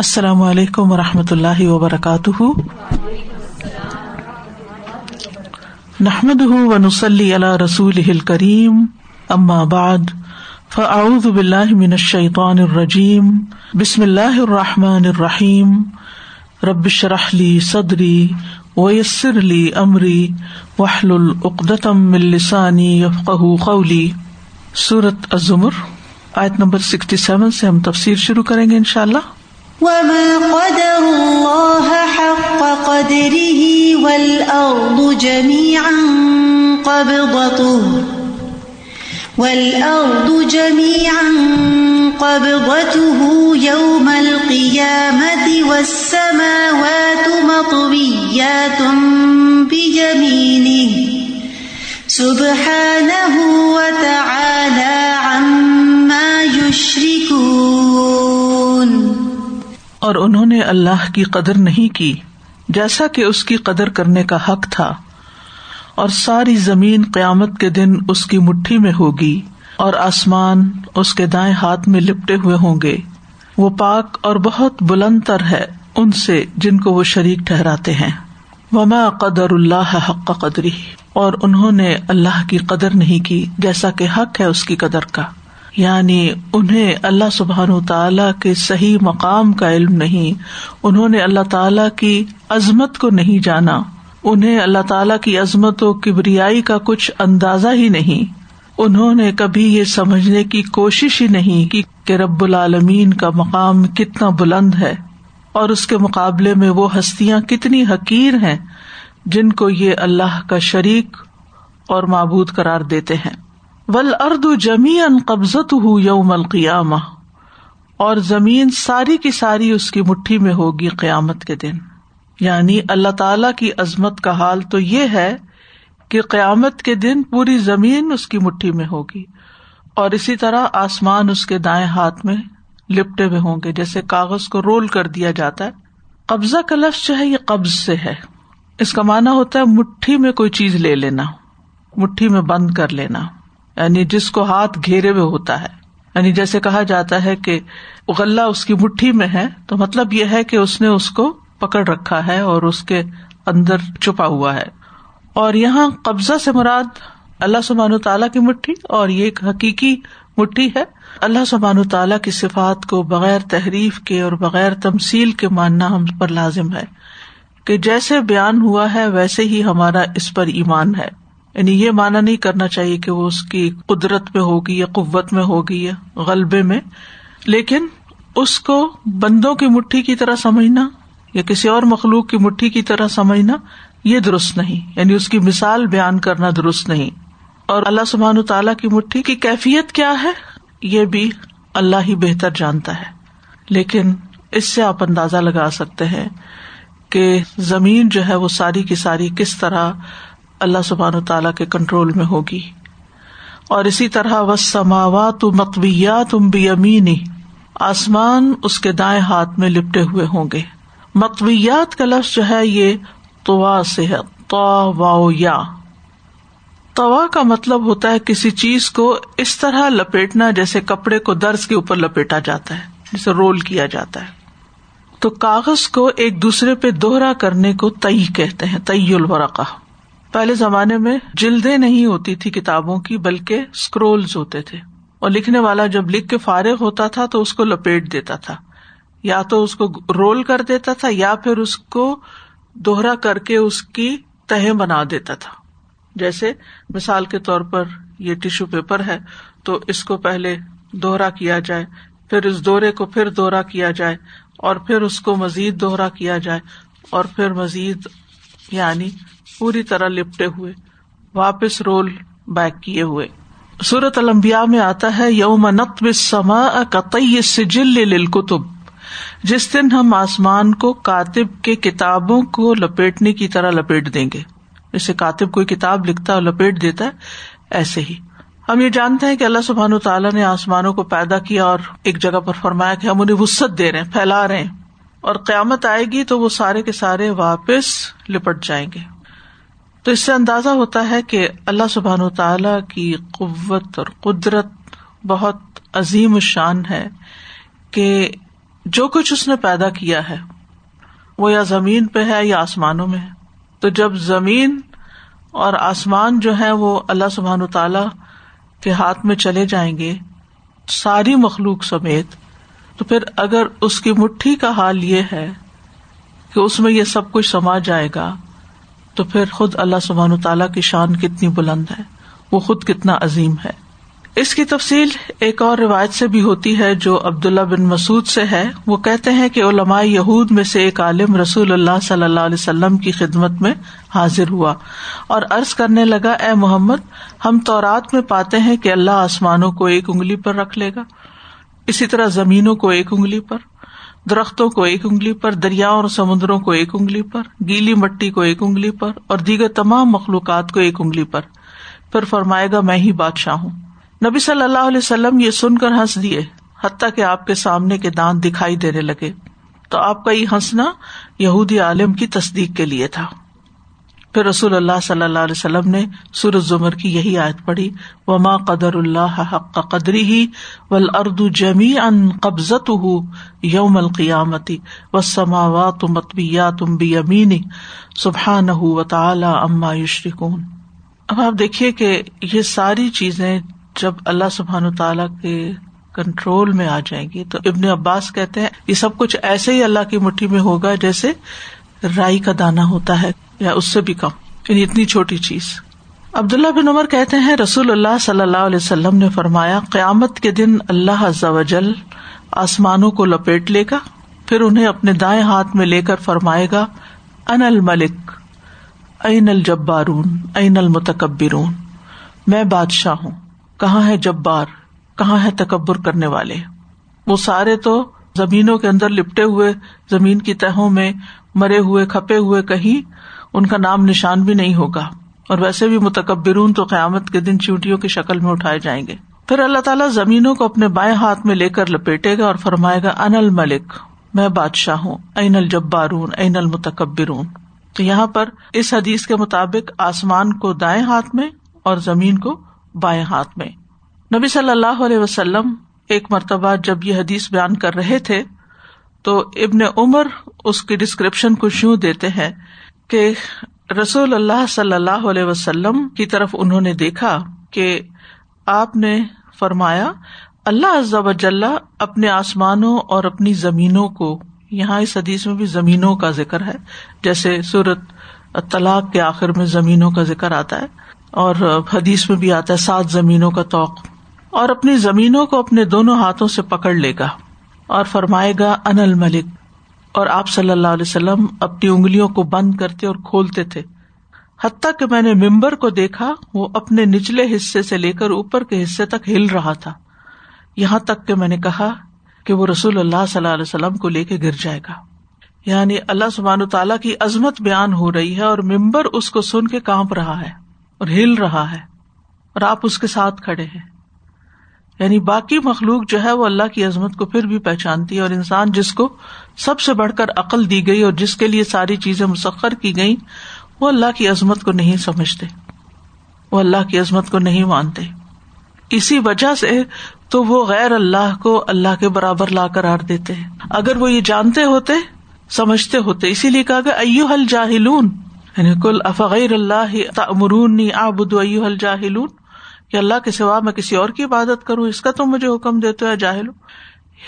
السلام علیکم و رحمۃ اللہ وبرکاتہ۔ نحمد و نسلی اللہ رسول کریم ام بعد، فاعوذ باللہ من الشیطان الرجیم، بسم اللہ الرحمٰن الرحیم۔ ربش رحلی صدری ویسر علی عمری وحل العقدم السانی یفق قولی۔ صورت الزمر، آیت نمبر سکسٹی سیون سے ہم تفسیر شروع کریں گے ان شاء اللہ وما قدر الله حق قدره والأرض جميعا قبضته والأرض جميعا قبضته يوم القيامة والسماوات مطويات بجميله سبحانه وتعالى عما يشركون اور انہوں نے اللہ کی قدر نہیں کی، جیسا کہ اس کی قدر کرنے کا حق تھا۔ اور ساری زمین قیامت کے دن اس کی مٹھی میں ہوگی اور آسمان اس کے دائیں ہاتھ میں لپٹے ہوئے ہوں گے۔ وہ پاک اور بہت بلند تر ہے ان سے جن کو وہ شریک ٹھہراتے ہیں۔ وما قدر اللہ حق قدری اور انہوں نے اللہ کی قدر نہیں کی، جیسا کہ حق ہے اس کی قدر کا۔ یعنی انہیں اللہ سبحان و تعالی کے صحیح مقام کا علم نہیں، انہوں نے اللہ تعالی کی عظمت کو نہیں جانا۔ انہیں اللہ تعالی کی عظمت و کبریائی کا کچھ اندازہ ہی نہیں۔ انہوں نے کبھی یہ سمجھنے کی کوشش ہی نہیں کہ رب العالمین کا مقام کتنا بلند ہے۔ اور اس کے مقابلے میں وہ ہستیاں کتنی حقیر ہیں جن کو یہ اللہ کا شریک اور معبود قرار دیتے ہیں۔ ول ارد جمی ان قبضت ہوں یوم القیامہ، اور زمین ساری کی ساری اس کی مٹھی میں ہوگی قیامت کے دن۔ یعنی اللہ تعالی کی عظمت کا حال تو یہ ہے کہ قیامت کے دن پوری زمین اس کی مٹھی میں ہوگی، اور اسی طرح آسمان اس کے دائیں ہاتھ میں لپٹے ہوئے ہوں گے، جیسے کاغذ کو رول کر دیا جاتا ہے۔ قبضہ کا لفظ جو ہے، یہ قبض سے ہے۔ اس کا مانا ہوتا ہے مٹھی میں کوئی چیز لے لینا، مٹھی میں بند کر لینا۔ یعنی جس کو ہاتھ گھیرے ہوئے ہوتا ہے۔ یعنی جیسے کہا جاتا ہے کہ غلہ اس کی مٹھی میں ہے، تو مطلب یہ ہے کہ اس نے اس کو پکڑ رکھا ہے اور اس کے اندر چھپا ہوا ہے۔ اور یہاں قبضہ سے مراد اللہ سبحان تعالیٰ کی مٹھی، اور یہ ایک حقیقی مٹھی ہے۔ اللہ سبحان تعالیٰ کی صفات کو بغیر تحریف کے اور بغیر تمسیل کے ماننا ہم پر لازم ہے۔ کہ جیسے بیان ہوا ہے، ویسے ہی ہمارا اس پر ایمان ہے۔ یعنی یہ مانا نہیں کرنا چاہیے کہ وہ اس کی قدرت میں ہوگی یا قوت میں ہوگی یا غلبے میں، لیکن اس کو بندوں کی مٹھی کی طرح سمجھنا یا کسی اور مخلوق کی مٹھی کی طرح سمجھنا، یہ درست نہیں۔ یعنی اس کی مثال بیان کرنا درست نہیں۔ اور اللہ سبحان تعالیٰ کی مٹھی کی کیفیت کیا ہے؟ یہ بھی اللہ ہی بہتر جانتا ہے۔ لیکن اس سے آپ اندازہ لگا سکتے ہیں کہ زمین جو ہے وہ ساری کی ساری کس طرح اللہ سبحان و تعالیٰ کے کنٹرول میں ہوگی۔ اور اسی طرح وہ سماوا تو مقبیات آسمان اس کے دائیں ہاتھ میں لپٹے ہوئے ہوں گے۔ مقویات کا لفظ جو ہے یہ توا سے ہے تو یا۔ توا کا مطلب ہوتا ہے کسی چیز کو اس طرح لپیٹنا جیسے کپڑے کو درج کے اوپر لپیٹا جاتا ہے، جسے رول کیا جاتا ہے۔ تو کاغذ کو ایک دوسرے پہ دوہرا کرنے کو تئی کہتے ہیں تئی الورقا پہلے زمانے میں جلدیں نہیں ہوتی تھی کتابوں کی، بلکہ اسکرولز ہوتے تھے۔ اور لکھنے والا جب لکھ کے فارغ ہوتا تھا تو اس کو لپیٹ دیتا تھا۔ یا تو اس کو رول کر دیتا تھا یا پھر اس کو دوہرا کر کے اس کی تہ بنا دیتا تھا۔ جیسے مثال کے طور پر یہ ٹیشو پیپر ہے، تو اس کو پہلے دوہرا کیا جائے، پھر اس دورے کو پھر دوہرا کیا جائے، اور پھر اس کو مزید دوہرا کیا جائے، اور پھر مزید یعنی پوری طرح لپٹے ہوئے، واپس رول بیک کیے ہوئے۔ سورت المبیا میں آتا ہے، یوم نقب سما قطعی سجل کتب جس دن ہم آسمان کو کاتب کے کتابوں کو لپیٹنے کی طرح لپیٹ دیں گے۔ جیسے کاتب کوئی کتاب لکھتا ہے لپیٹ دیتا ہے، ایسے ہی۔ ہم یہ جانتے ہیں کہ اللہ سبحان تعالیٰ نے آسمانوں کو پیدا کیا اور ایک جگہ پر فرمایا کہ ہم انہیں وسط دے رہے ہیں، پھیلا رہے ہیں۔ اور قیامت آئے گی تو وہ سارے کے سارے واپس لپٹ جائیں گے۔ تو اس سے اندازہ ہوتا ہے کہ اللہ سبحان و تعالی کی قوت اور قدرت بہت عظیم شان ہے کہ جو کچھ اس نے پیدا کیا ہے، وہ یا زمین پہ ہے یا آسمانوں میں ہے۔ تو جب زمین اور آسمان جو ہے وہ اللہ سبحان و تعالی کے ہاتھ میں چلے جائیں گے، ساری مخلوق سمیت، تو پھر اگر اس کی مٹھی کا حال یہ ہے کہ اس میں یہ سب کچھ سما جائے گا تو پھر خود اللہ سبحان تعالیٰ کی شان کتنی بلند ہے؟ وہ خود کتنا عظیم ہے۔ اس کی تفصیل ایک اور روایت سے بھی ہوتی ہے جو عبد اللہ بن مسعد سے ہے۔ وہ کہتے ہیں کہ علماء یہود میں سے ایک عالم رسول اللہ صلی اللہ علیہ وسلم کی خدمت میں حاضر ہوا اور عرض کرنے لگا، اے محمد، ہم تو رات میں پاتے ہیں کہ اللہ آسمانوں کو ایک انگلی پر رکھ لے گا، اسی طرح زمینوں کو ایک انگلی پر۔ درختوں کو ایک انگلی پر دریا اور سمندروں کو ایک انگلی پر، گیلی مٹی کو ایک انگلی پر اور دیگر تمام مخلوقات کو ایک انگلی پر۔ پھر فرمائے گا، میں ہی بادشاہ ہوں۔ نبی صلی اللہ علیہ وسلم یہ سن کر ہنس دیے حتیٰ کہ آپ کے سامنے کے دانت دکھائی دینے لگے۔ تو آپ کا یہ ہنسنا یہودی عالم کی تصدیق کے لیے تھا۔ پھر رسول اللہ صلی اللہ علیہ وسلم نے سورج زمر کی یہی آیت پڑھی، وما قدر اللہ حق قدری ہی ول اردو جمی ان قبضت ہُ یوم القیامتی و سماوا تم متبیا تم بھی امینی سبحان و تعالی اما یشرکون اب آپ دیکھیے کہ یہ ساری چیزیں جب اللہ سبحان تعالیٰ کے کنٹرول میں آ جائیں گی تو ابن عباس کہتے ہیں، یہ سب کچھ ایسے ہی اللہ کی مٹھی میں ہوگا جیسے رائی کا دانا ہوتا ہے۔ یا اس سے بھی کم یعنی اتنی چھوٹی چیز۔ عبداللہ بن عمر کہتے ہیں، رسول اللہ صلی اللہ علیہ وسلم نے فرمایا، قیامت کے دن اللہ جل آسمانوں کو لپیٹ لے گا، پھر انہیں اپنے دائیں ہاتھ میں لے کر فرمائے گا ان الملک، این الجبارون، این المتکبرون۔ میں بادشاہ ہوں، کہاں ہے جبار، کہاں ہے تکبر کرنے والے؟ وہ سارے تو زمینوں کے اندر لپٹے ہوئے، زمین کی تہوں میں مرے ہوئے، کھپے ہوئے کہیں ان کا نام نشان بھی نہیں ہوگا۔ اور ویسے بھی متکبرون تو قیامت کے دن چیونٹیوں کی شکل میں اٹھائے جائیں گے۔ پھر اللہ تعالیٰ زمینوں کو اپنے بائیں ہاتھ میں لے کر لپیٹے گا اور فرمائے گا ان الملک، میں بادشاہ ہوں، این الجبارون، این المتکبرون۔ تو یہاں پر اس حدیث کے مطابق آسمان کو دائیں ہاتھ میں اور زمین کو بائیں ہاتھ میں۔ نبی صلی اللہ علیہ وسلم ایک مرتبہ جب یہ حدیث بیان کر رہے تھے، تو ابن عمر اس کی ڈسکرپشن کو یوں دیتے ہیں کہ رسول اللہ صلی اللہ علیہ وسلم کی طرف انہوں نے دیکھا کہ آپ نے فرمایا، اللہ عزب اپنے آسمانوں اور اپنی زمینوں کو، یہاں اس حدیث میں بھی زمینوں کا ذکر ہے، جیسے سورت طلاق کے آخر میں زمینوں کا ذکر آتا ہے، اور حدیث میں بھی آتا ہے، سات زمینوں کا توق۔ اور اپنی زمینوں کو اپنے دونوں ہاتھوں سے پکڑ لے گا اور فرمائے گا ان الملک۔ اور آپ صلی اللہ علیہ وسلم اپنی انگلیوں کو بند کرتے اور کھولتے تھے۔ حتیٰ کہ میں نے ممبر کو دیکھا، وہ اپنے نچلے حصے سے لے کر اوپر کے حصے تک ہل رہا تھا۔ یہاں تک کہ میں نے کہا کہ وہ رسول اللہ صلی اللہ علیہ وسلم کو لے کے گر جائے گا۔ یعنی اللہ سبحان تعالیٰ کی عظمت بیان ہو رہی ہے اور ممبر اس کو سن کے کانپ رہا ہے اور ہل رہا ہے اور آپ اس کے ساتھ کھڑے ہیں۔ یعنی باقی مخلوق جو ہے وہ اللہ کی عظمت کو پھر بھی پہچانتی ہے اور انسان جس کو سب سے بڑھ کر عقل دی گئی اور جس کے لیے ساری چیزیں مسخر کی گئی وہ اللہ کی عظمت کو نہیں سمجھتے۔ وہ اللہ کی عظمت کو نہیں مانتے۔ اسی وجہ سے تو وہ غیر اللہ کو اللہ کے برابر لا کر آر دیتے۔ ہیں اگر وہ یہ جانتے ہوتے، سمجھتے ہوتے۔ اسی لیے کہا کہ ایو حل جاہلون یعنی کل افغیر اللہ امرونی آبد ایو حل جاہلون کہ اللہ کے سوا میں کسی اور کی عبادت کروں، اس کا تو مجھے حکم دیتے ہو جاہل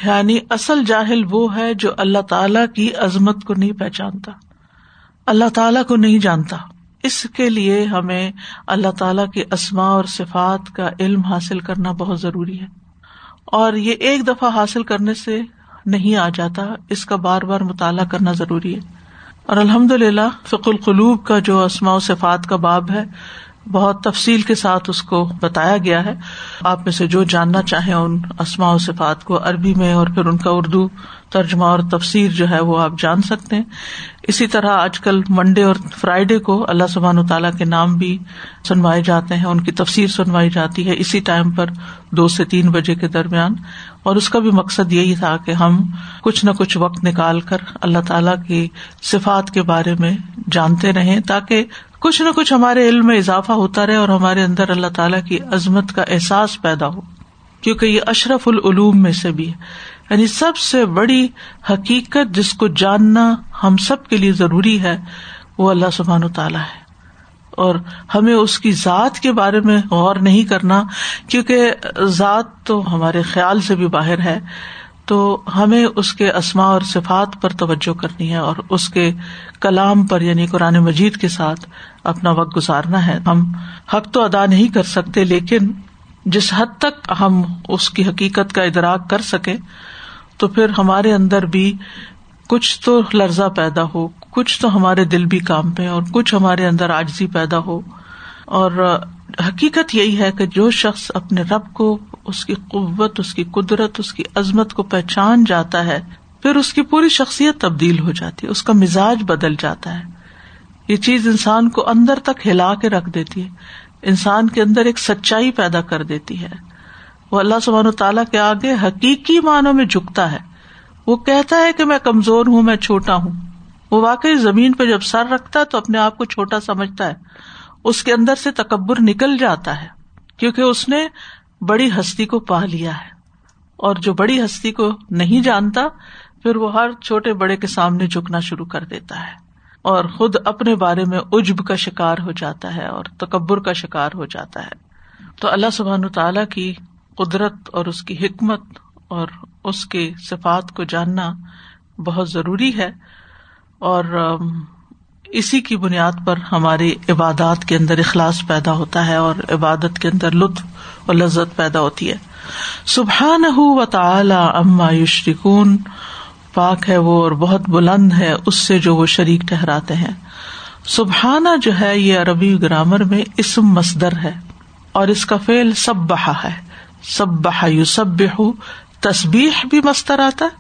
یعنی اصل جاہل وہ ہے جو اللہ تعالی کی عظمت کو نہیں پہچانتا، اللہ تعالیٰ کو نہیں جانتا۔ اس کے لیے ہمیں اللہ تعالی کے اسماء اور صفات کا علم حاصل کرنا بہت ضروری ہے۔ اور یہ ایک دفعہ حاصل کرنے سے نہیں آ جاتا، اس کا بار بار مطالعہ کرنا ضروری ہے۔ اور الحمد للہ فک القلوب کا جو اسماء و صفات کا باب ہے بہت تفصیل کے ساتھ اس کو بتایا گیا ہے۔ آپ میں سے جو جاننا چاہیں ان اسماء و صفات کو عربی میں اور پھر ان کا اردو ترجمہ اور تفسیر جو ہے وہ آپ جان سکتے ہیں۔ اسی طرح آج کل منڈے اور فرائیڈے کو اللہ سبحان و تعالیٰ کے نام بھی سنوائے جاتے ہیں، ان کی تفسیر سنوائی جاتی ہے اسی ٹائم پر دو سے تین بجے کے درمیان۔ اور اس کا بھی مقصد یہی تھا کہ ہم کچھ نہ کچھ وقت نکال کر اللہ تعالیٰ کی صفات کے بارے میں جانتے رہیں تاکہ کچھ نہ کچھ ہمارے علم میں اضافہ ہوتا رہے اور ہمارے اندر اللہ تعالیٰ کی عظمت کا احساس پیدا ہو، کیونکہ یہ اشرف العلوم میں سے بھی ہے۔ یعنی سب سے بڑی حقیقت جس کو جاننا ہم سب کے لیے ضروری ہے، وہ اللہ سبحان و تعالیٰ ہے۔ اور ہمیں اس کی ذات کے بارے میں غور نہیں کرنا، کیونکہ ذات تو ہمارے خیال سے بھی باہر ہے۔ تو ہمیں اس کے اسما اور صفات پر توجہ کرنی ہے اور اس کے کلام پر یعنی قرآن مجید کے ساتھ اپنا وقت گزارنا ہے۔ ہم حق تو ادا نہیں کر سکتے، لیکن جس حد تک ہم اس کی حقیقت کا ادراک کر سکیں، تو پھر ہمارے اندر بھی کچھ تو لرزہ پیدا ہو، کچھ تو ہمارے دل بھی کام پہ اور کچھ ہمارے اندر آجزی پیدا ہو۔ اور حقیقت یہی ہے کہ جو شخص اپنے رب کو، اس کی قوت، اس کی قدرت، اس کی عظمت کو پہچان جاتا ہے، پھر اس کی پوری شخصیت تبدیل ہو جاتی ہے، اس کا مزاج بدل جاتا ہے۔ یہ چیز انسان کو اندر تک ہلا کے رکھ دیتی ہے۔ انسان کے اندر ایک سچائی پیدا کر دیتی ہے۔ وہ اللہ سبحانہ و تعالیٰ کے آگے حقیقی معنوں میں جھکتا ہے۔ وہ کہتا ہے کہ میں کمزور ہوں، میں چھوٹا ہوں۔ وہ واقعی زمین پہ جب سر رکھتا ہے تو اپنے آپ کو چھوٹا سمجھتا ہے۔ اس کے اندر سے تکبر نکل جاتا ہے، کیونکہ اس نے بڑی ہستی کو پا لیا ہے۔ اور جو بڑی ہستی کو نہیں جانتا، پھر وہ ہر چھوٹے بڑے کے سامنے جھکنا شروع کر دیتا ہے۔ اور خود اپنے بارے میں اجب کا شکار ہو جاتا ہے اور تکبر کا شکار ہو جاتا ہے۔ تو اللہ سبحان تعالی کی قدرت اور اس کی حکمت اور اس کے صفات کو جاننا بہت ضروری ہے۔ اور اسی کی بنیاد پر ہماری عبادات کے اندر اخلاص پیدا ہوتا ہے اور عبادت کے اندر لطف اور لذت پیدا ہوتی ہے۔ سبحان و تعالی اما یشرکون، پاک ہے وہ اور بہت بلند ہے اس سے جو وہ شریک ٹہراتے ہیں۔ سبحانہ جو ہے یہ عربی گرامر میں اسم مصدر ہے اور اس کا فعل سب بہا ہے۔ سب بہا یو سب تصبیح بھی مستر آتا ہے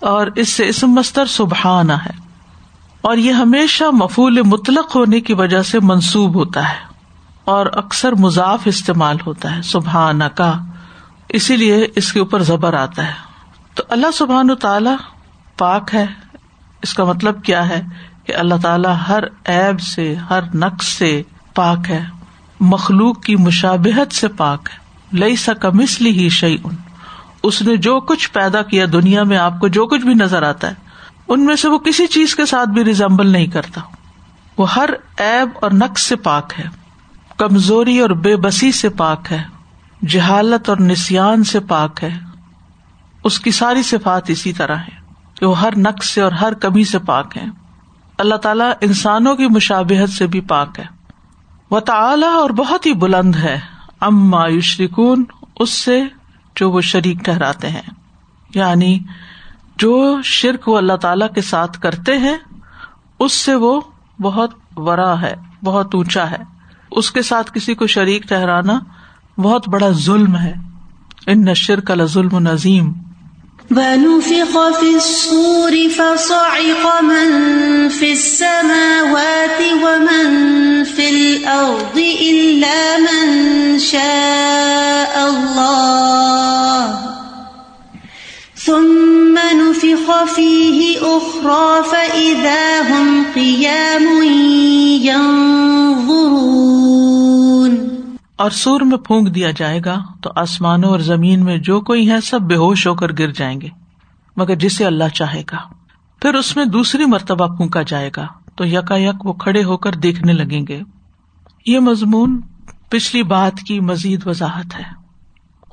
اور اس سے اسم مستر سبحانہ ہے۔ اور یہ ہمیشہ مفول مطلق ہونے کی وجہ سے منسوب ہوتا ہے اور اکثر مضاف استعمال ہوتا ہے سبحان کا اسی لیے اس کے اوپر زبر آتا ہے۔ تو اللہ سبحان تعالی پاک ہے۔ اس کا مطلب کیا ہے؟ کہ اللہ تعالیٰ ہر ایب سے، ہر نقص سے پاک ہے۔ مخلوق کی مشابہت سے پاک ہے۔ لئی سا مسلی ہی شعی ان اس نے جو کچھ پیدا کیا دنیا میں، آپ کو جو کچھ بھی نظر آتا ہے۔ ان میں سے وہ کسی چیز کے ساتھ بھی ریزمبل نہیں کرتا۔ وہ ہر ایب اور نقص سے پاک ہے۔ کمزوری اور بے بسی سے پاک ہے۔ جہالت اور نسان سے پاک ہے۔ اس کی ساری صفات اسی طرح ہے کہ وہ ہر نقص سے اور ہر کمی سے پاک ہے اللہ تعالیٰ انسانوں کی مشابہت سے بھی پاک ہے۔ وہ تعلی اور بہت ہی بلند ہے۔ اما یشرکون، اس سے جو وہ شریک ٹہراتے ہیں۔ یعنی جو شرک وہ اللہ تعالی کے ساتھ کرتے ہیں، اس سے وہ بہت ورا ہے، بہت اونچا ہے۔ اس کے ساتھ کسی کو شریک ٹہرانا بہت بڑا ظلم ہے۔ ان نشر کا ظلم نظیم ونفخ في الصور فصعق من في السماوات ومن في الأرض إلا من شاء الله۔ ثم نفخ فيه أخرى فإذا هم قيام ينظرون. اور سور میں پھونک دیا جائے گا تو آسمانوں اور زمین میں جو کوئی ہے سب بے ہوش ہو کر گر جائیں گے، مگر جسے اللہ چاہے گا۔ پھر اس میں دوسری مرتبہ پھونکا جائے گا تو یکا یک وہ کھڑے ہو کر دیکھنے لگیں گے۔ یہ مضمون پچھلی بات کی مزید وضاحت ہے۔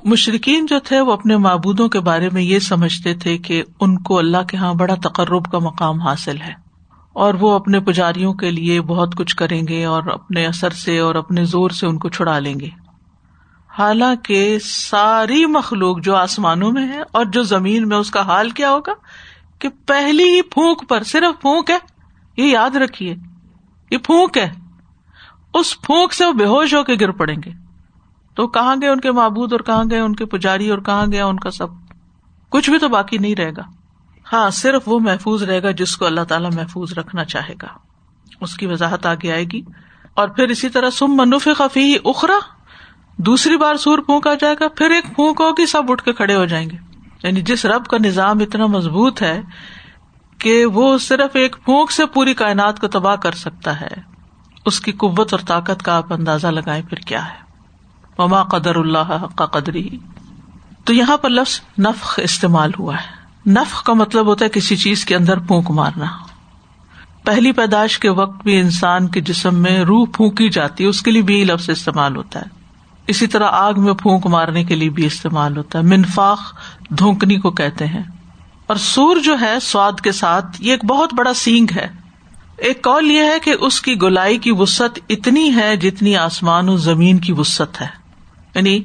مشرقین جو تھے وہ اپنے معبودوں کے بارے میں یہ سمجھتے تھے کہ ان کو اللہ کے یہاں بڑا تقرب کا مقام حاصل ہے اور وہ اپنے پجاریوں کے لیے بہت کچھ کریں گے اور اپنے اثر سے اور اپنے زور سے ان کو چھڑا لیں گے۔ حالانکہ ساری مخلوق جو آسمانوں میں ہے اور جو زمین میں، اس کا حال کیا ہوگا؟ کہ پہلی ہی پھونک پر، صرف پھونک ہے۔ یہ یاد رکھیے، یہ پھونک ہے۔ اس پھونک سے وہ بے ہوش ہو کے گر پڑیں گے۔ تو کہاں گئے ان کے معبود اور کہاں گئے ان کے پجاری اور کہاں گیا ان کا سب؟ کچھ بھی تو باقی نہیں رہے گا۔ ہاں صرف وہ محفوظ رہے گا جس کو اللہ تعالیٰ محفوظ رکھنا چاہے گا۔ اس کی وضاحت آگے آئے گی۔ اور پھر اسی طرح سم منوف خفی اخرا دوسری بار سور پھونکا جائے گا، پھر ایک پھونک ہوگی، سب اٹھ کے کھڑے ہو جائیں گے۔ یعنی جس رب کا نظام اتنا مضبوط ہے کہ وہ صرف ایک پھونک سے پوری کائنات کو تباہ کر سکتا ہے۔ اس کی قوت اور طاقت کا آپ اندازہ لگائیں پھر کیا ہے۔ مما قدر اللہ کا قدری۔ تو یہاں پر لفظ نفق استعمال ہوا ہے۔ نفق کا مطلب ہوتا ہے کسی چیز کے اندر پھونک مارنا۔ پہلی پیدائش کے وقت بھی انسان کے جسم میں روح پھونکی جاتی ہے، اس کے لیے بھی لفظ استعمال ہوتا ہے۔ اسی طرح آگ میں پھونک مارنے کے لیے بھی استعمال ہوتا ہے۔ منفاق دھونکنی کو کہتے ہیں۔ اور سور جو ہے سواد کے ساتھ، یہ ایک بہت بڑا سینگ ہے۔ ایک کال یہ ہے کہ اس کی گولائی کی وسط اتنی ہے جتنی آسمان و زمین کی وسط ہے۔ یعنی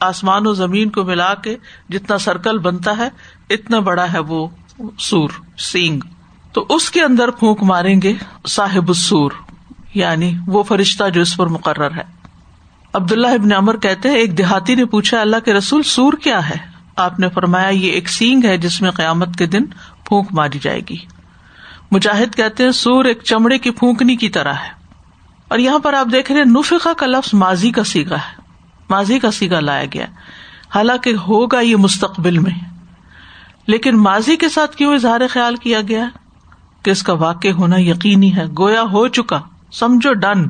آسمان و زمین کو ملا کے جتنا سرکل بنتا ہے، اتنا بڑا ہے وہ سور، سینگ۔ تو اس کے اندر پھونک ماریں گے صاحب السور یعنی وہ فرشتہ جو اس پر مقرر ہے۔ عبداللہ ابن امر کہتے ایک دیہاتی نے پوچھا، اللہ کے رسول سور کیا ہے؟ آپ نے فرمایا، یہ ایک سینگ ہے جس میں قیامت کے دن پھونک ماری جائے گی۔ مجاہد کہتے ہیں، سور ایک چمڑے کی پھونکنی کی طرح ہے۔ اور یہاں پر آپ دیکھ رہے نفقا کا لفظ ماضی کا سیگا ہے۔ ماضی کا سیگا لایا گیا۔ حالانکہ ہوگا یہ مستقبل میں۔ لیکن ماضی کے ساتھ کیوں اظہار خیال کیا گیا؟ کہ اس کا واقع ہونا یقینی ہے، گویا ہو چکا۔ سمجھو ڈن۔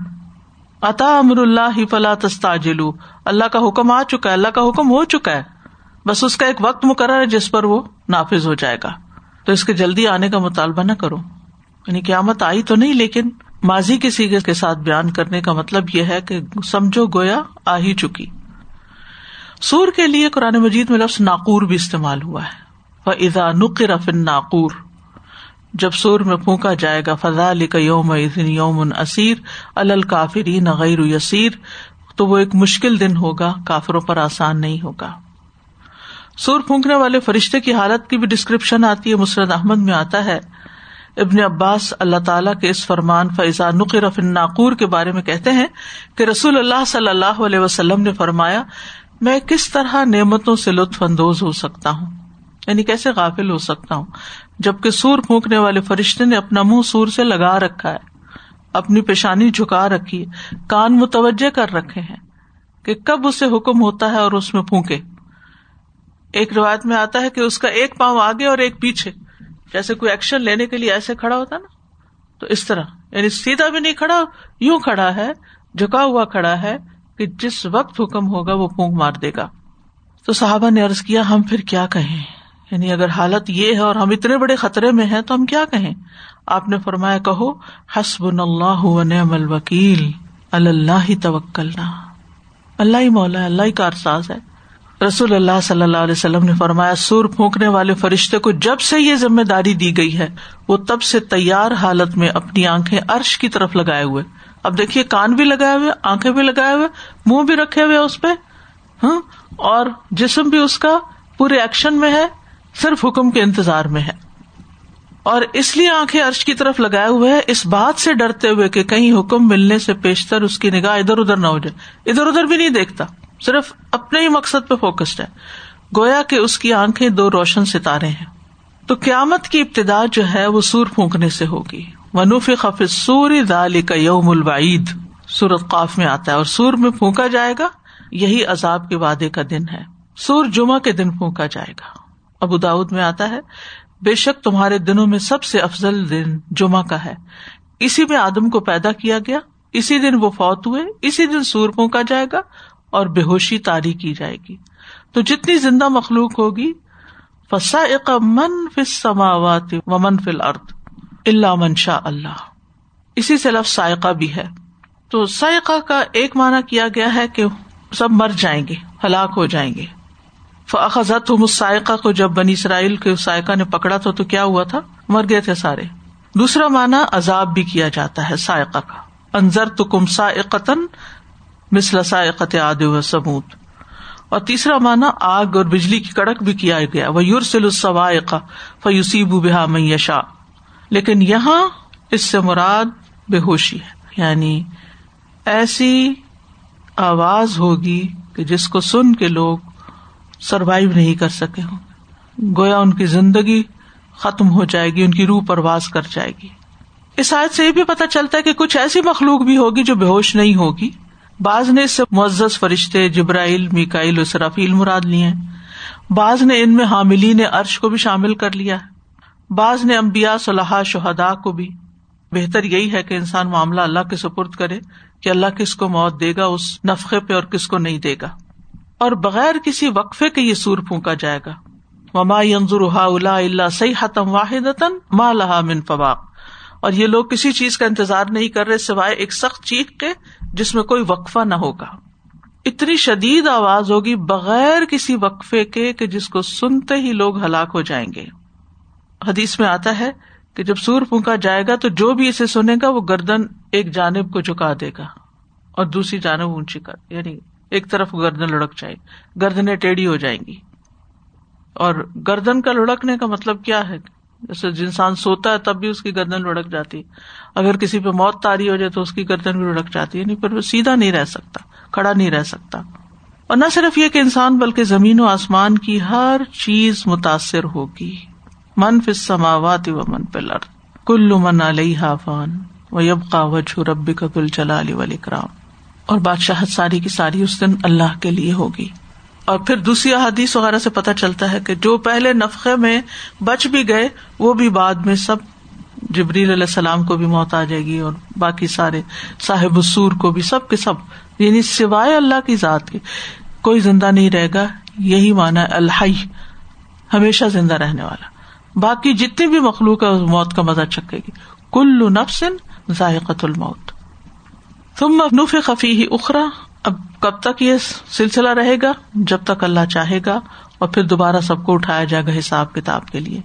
عطا امر اللہ فلا تستاجلو اللہ کا حکم آ چکا ہے، اللہ کا حکم ہو چکا ہے۔ بس اس کا ایک وقت مقرر ہے جس پر وہ نافذ ہو جائے گا۔ تو اس کے جلدی آنے کا مطالبہ نہ کرو۔ یعنی قیامت آئی تو نہیں، لیکن ماضی کے سیگے کے ساتھ بیان کرنے کا مطلب یہ ہے کہ سمجھو گویا آ ہی چکی۔ سور کے لیے قرآن مجید میں لفظ ناقور بھی استعمال ہوا ہے۔ وہ ادا نقر فن ناقور جب سور میں پھونکا جائے گا فضا علی یوم یوم اسیر الکافری غیر یسیر تو وہ ایک مشکل دن ہوگا، کافروں پر آسان نہیں ہوگا۔ سور پھونکنے والے فرشتے کی حالت کی بھی ڈسکرپشن آتی ہے مسرد احمد میں آتا ہے۔ ابن عباس اللہ تعالیٰ کے اس فرمان فیضا نقر ناقور کے بارے میں کہتے ہیں کہ رسول اللہ صلی اللہ علیہ وسلم نے فرمایا، میں کس طرح نعمتوں سے لطف اندوز ہو سکتا ہوں؟ یعنی کیسے غافل ہو سکتا ہوں؟ جبکہ سور پھونکنے والے فرشتے نے اپنا منہ سور سے لگا رکھا ہے، اپنی پیشانی جھکا رکھی ہے، کان متوجہ کر رکھے ہیں کہ کب اسے حکم ہوتا ہے اور اس میں پھونکے۔ ایک روایت میں آتا ہے کہ اس کا ایک پاؤں آگے اور ایک پیچھے۔ جیسے کوئی ایکشن لینے کے لیے ایسے کھڑا ہوتا نا، تو اس طرح یعنی سیدھا بھی نہیں کھڑا، یوں کھڑا ہے، جھکا ہوا کھڑا ہے کہ جس وقت حکم ہوگا وہ پونک مار دے گا۔ تو صحابہ نے ارض کیا، ہم پھر کیا کہیں؟ یعنی اگر حالت یہ ہے اور ہم اتنے بڑے خطرے میں ہیں تو ہم کیا کہیں؟ آپ نے فرمایا، کہو حسب اللہ نعم الوکیل اللہ توکلنا۔ اللہ ہی مولا اللہ ہی کارساز ہے۔ رسول اللہ صلی اللہ علیہ وسلم نے فرمایا، سور پھونکنے والے فرشتے کو جب سے یہ ذمہ داری دی گئی ہے، وہ تب سے تیار حالت میں اپنی آنکھیں عرش کی طرف لگائے ہوئے۔ اب دیکھیے، کان بھی لگائے ہوئے، آنکھیں بھی لگائے ہوئے، منہ بھی رکھے ہوئے اس پہ ہاں؟ اور جسم بھی اس کا پورے ایکشن میں ہے، صرف حکم کے انتظار میں ہے۔ اور اس لیے آنکھیں عرش کی طرف لگائے ہوئے ہے اس بات سے ڈرتے ہوئے کہ کہیں حکم ملنے سے پیشتر اس کی نگاہ ادھر ادھر نہ ہو جائے۔ ادھر ادھر بھی نہیں دیکھتا۔ صرف اپنے ہی مقصد پہ فوکسڈ ہے۔ گویا کہ اس کی آنکھیں دو روشن ستارے ہیں۔ تو قیامت کی ابتدا جو ہے وہ سور پھونکنے سے ہوگی۔ ونوف خف سور دال کا یوم الوعید۔ سورت قاف میں آتا ہے اور سور میں پھونکا جائے گا۔ یہی عذاب کے وعدے کا دن ہے۔ سور جمعہ کے دن پھونکا جائے گا۔ ابو داود میں آتا ہے، بے شک تمہارے دنوں میں سب سے افضل دن جمعہ کا ہے۔ اسی میں آدم کو پیدا کیا گیا۔ اسی دن وہ فوت ہوئے۔ اسی دن سور پھونکا جائے گا۔ اور بے ہوشی تاری کی جائے گی۔ تو جتنی زندہ مخلوق ہوگی فسا من فماوات و من فل ارد اللہ منشا اللہ اسی سے لفظ سائقہ بھی ہے۔ تو سائقہ کا ایک مانا کیا گیا ہے کہ سب مر جائیں گے، ہلاک ہو جائیں گے۔ فضت سائقہ کو جب بنی اسرائیل کے سائقہ نے پکڑا تھا تو کیا ہوا تھا؟ مر گئے تھے سارے۔ دوسرا مانا عذاب بھی کیا جاتا ہے سائقہ کا۔ انضر تو کم سائقتن مسل سائقت آد و سمود اور تیسرا مانا آگ اور بجلی کی کڑک بھی کیا گیا۔ وہ یورسل السوائقہ فیوسیب بحا میشا لیکن یہاں اس سے مراد بے ہوشی ہے۔ یعنی ایسی آواز ہوگی کہ جس کو سن کے لوگ سروائو نہیں کر سکے ہوں۔ گویا ان کی زندگی ختم ہو جائے گی، ان کی روح پرواز کر جائے گی۔ اس آیت سے یہ بھی پتا چلتا ہے کہ کچھ ایسی مخلوق بھی ہوگی جو بے ہوش نہیں ہوگی۔ بعض نے اس سے معزز فرشتے جبرائیل میکائل سرافیل مراد لیے بعض نے ان میں حاملین عرش کو بھی شامل کر لیا بعض نے امبیا صلاح شہدا کو بھی۔ بہتر یہی ہے کہ انسان معاملہ اللہ کے سپرد کرے کہ اللہ کس کو موت دے گا، اس نفقے پہ اور کس کو نہیں دے گا۔ اور بغیر کسی وقفے کے یہ سور پھونکا جائے گا۔ مما ینظر اللہ سی حتم واحد ماں لہا من فواق۔ اور یہ لوگ کسی چیز کا انتظار نہیں کر رہے سوائے ایک سخت چیخ کے جس میں کوئی وقفہ نہ ہوگا۔ اتنی شدید آواز ہوگی بغیر کسی وقفے کے کہ جس کو سنتے ہی لوگ ہلاک ہو جائیں گے۔ حدیث میں آتا ہے کہ جب سور پھونکا جائے گا تو جو بھی اسے سنے گا وہ گردن ایک جانب کو جھکا دے گا اور دوسری جانب اونچی کر یعنی ایک طرف گردن لڑک جائے گردنیں ٹیڑھی ہو جائیں گی۔ اور گردن کا لڑکنے کا مطلب کیا ہے؟ جیسے انسان سوتا ہے تب بھی اس کی گردن لڑک جاتی اگر کسی پہ موت تاری ہو جائے تو اس کی گردن بھی لڑک جاتی ہے نہیں پھر وہ سیدھا نہیں رہ سکتا، کھڑا نہیں رہ سکتا۔ اور نہ صرف یہ کہ انسان بلکہ زمین و آسمان کی ہر چیز متاثر ہوگی۔ من سماوات و من پلر کل من علیہ فان و یب کا وجہ ربی کا کل چلا علی ولی کرام اور بادشاہت ساری کی ساری اس دن اللہ کے لیے ہوگی۔ اور پھر دوسری حدیث وغیرہ سے پتہ چلتا ہے کہ جو پہلے نفقے میں بچ بھی گئے، وہ بھی بعد میں سب جبریل علیہ السلام کو بھی موت آ جائے گی اور باقی سارے صاحب السور کو بھی سب کے سب یعنی سوائے اللہ کی ذات کے، کوئی زندہ نہیں رہے گا۔ یہی مانا الحی، ہمیشہ زندہ رہنے والا۔ باقی جتنی بھی مخلوق ہے موت کا مزہ چکے گی۔ کل نفسن ذائقت الموت۔ تم نف خفی ہی اخرا کب تک یہ سلسلہ رہے گا؟ جب تک اللہ چاہے گا اور پھر دوبارہ سب کو اٹھایا جائے گا حساب کتاب کے لیے۔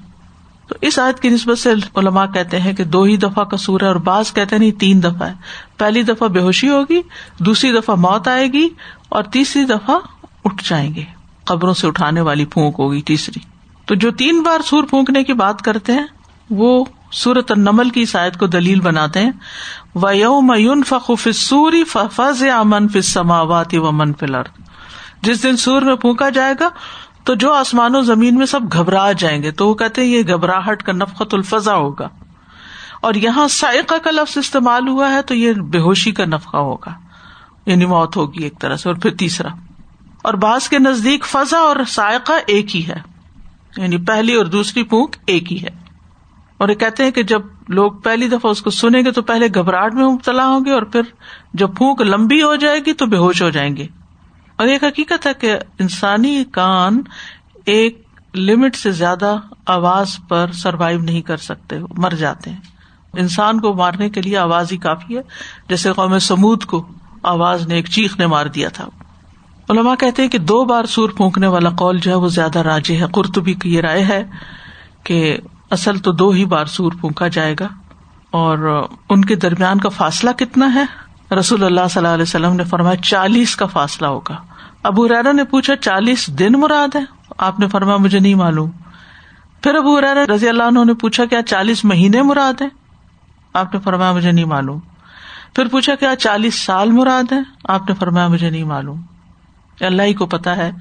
تو اس آیت کی نسبت سے علماء کہتے ہیں کہ دو ہی دفعہ کا سور ہے اور بعض کہتے نہیں، تین دفعہ ہے۔ پہلی دفعہ بے ہوشی ہوگی، دوسری دفعہ موت آئے گی اور تیسری دفعہ اٹھ جائیں گے۔ قبروں سے اٹھانے والی پھونک ہوگی تیسری۔ تو جو تین بار سور پھونکنے کی بات کرتے ہیں، وہ سورت نمل کی شاید کو دلیل بناتے ہیں۔ و یوم فخوف سوری فض امن فماوات و من فلر جس دن سور میں پھونکا جائے گا، تو جو آسمان و زمین میں سب گھبرا جائیں گے۔ تو وہ کہتے ہیں، یہ گھبراہٹ کا نفقت الفضا ہوگا۔ اور یہاں سائقہ کا لفظ استعمال ہوا ہے، تو یہ بے ہوشی کا نفقہ ہوگا۔ یعنی موت ہوگی ایک طرح سے، اور پھر تیسرا۔ اور بعض کے نزدیک فضا اور سائقہ ایک ہی ہے۔ یعنی پہلی اور دوسری پونک ایک ہی ہے۔ اور یہ کہتے ہیں کہ جب لوگ پہلی دفعہ اس کو سنیں گے تو پہلے گھبراہٹ میں مبتلا ہوں گے اور پھر جب پھونک لمبی ہو جائے گی تو بے ہوش ہو جائیں گے۔ اور ایک حقیقت ہے کہ انسانی کان ایک لمٹ سے زیادہ آواز پر سروائو نہیں کر سکتے، مر جاتے ہیں۔ انسان کو مارنے کے لیے آواز ہی کافی ہے۔ جیسے قوم سمود کو آواز نے ایک چیخ نے مار دیا تھا۔ علما کہتے ہیں کہ دو بار سور پھونکنے والا قول جو ہے وہ زیادہ راجے ہے۔ قرطبی کی یہ رائے ہے کہ اصل تو دو ہی بار سور پھونکا جائے گا اور ان کے درمیان کا فاصلہ کتنا ہے؟ رسول اللہ صلی اللہ علیہ وسلم نے فرمایا چالیس کا فاصلہ ہوگا۔ ابو ریرا نے پوچھا چالیس دن مراد ہے؟ آپ نے فرمایا مجھے نہیں معلوم۔ پھر ابو ریرا رضی اللہ عنہ نے پوچھا کیا چالیس مہینے مراد ہے آپ نے فرمایا مجھے نہیں معلوم۔ پھر پوچھا کیا چالیس سال مراد ہے آپ نے فرمایا مجھے نہیں معلوم۔ اللہ ہی کو پتا ہے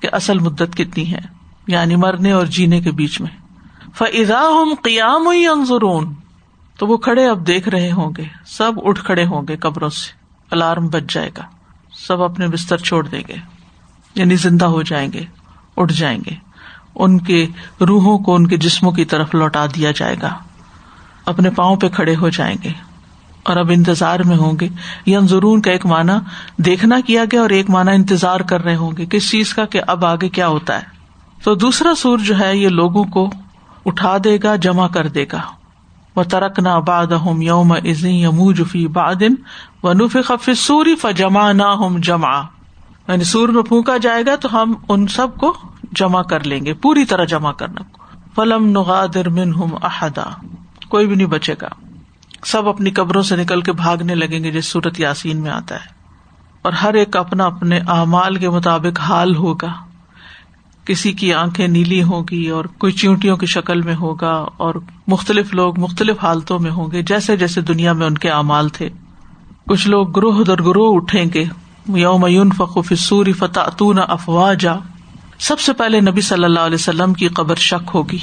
کہ اصل مدت کتنی ہے یعنی مرنے اور جینے کے بیچ میں۔ فضا ہم قیام انضرون تو وہ کھڑے اب دیکھ رہے ہوں گے، سب اٹھ کھڑے ہوں گے قبروں سے۔ الارم بچ جائے گا۔ سب اپنے بستر چھوڑ دیں گے یعنی زندہ ہو جائیں گے، اٹھ جائیں گے۔ ان کے روحوں کو ان کے جسموں کی طرف لوٹا دیا جائے گا۔ اپنے پاؤں پہ کھڑے ہو جائیں گے۔ اور اب انتظار میں ہوں گے۔ یہ انضرون کا ایک مانا دیکھنا کیا گیا اور ایک مانا انتظار کر رہے ہوں گے۔ کس چیز کا کہ اب آگے کیا ہوتا ہے۔ تو دوسرا سور جو ہے، یہ لوگوں کو اٹھا دے گا، جمع کر دے گا۔ وہ ترک نہ باد ہوں یوم ازی یمو جفی بادن و نف خف سوری فجما نہ ہوں جمع یعنی سور میں پھونکا جائے گا تو ہم ان سب کو جمع کر لیں گے، پوری طرح جمع کرنا۔ فلم نغادر من ہم احدا کوئی بھی نہیں بچے گا۔ سب اپنی قبروں سے نکل کے بھاگنے لگیں گے، جس صورت یاسین میں آتا ہے۔ اور ہر ایک اپنا اپنے اعمال کے مطابق حال ہوگا۔ کسی کی آنکھیں نیلی ہوگی اور کوئی چیونٹیوں کی شکل میں ہوگا اور مختلف لوگ مختلف حالتوں میں ہوں گے جیسے جیسے دنیا میں ان کے اعمال تھے۔ کچھ لوگ گروہ در گروہ اٹھیں گے۔ یوم فقوف سوری فتح افواہ جا سب سے پہلے نبی صلی اللہ علیہ وسلم کی قبر شک ہوگی۔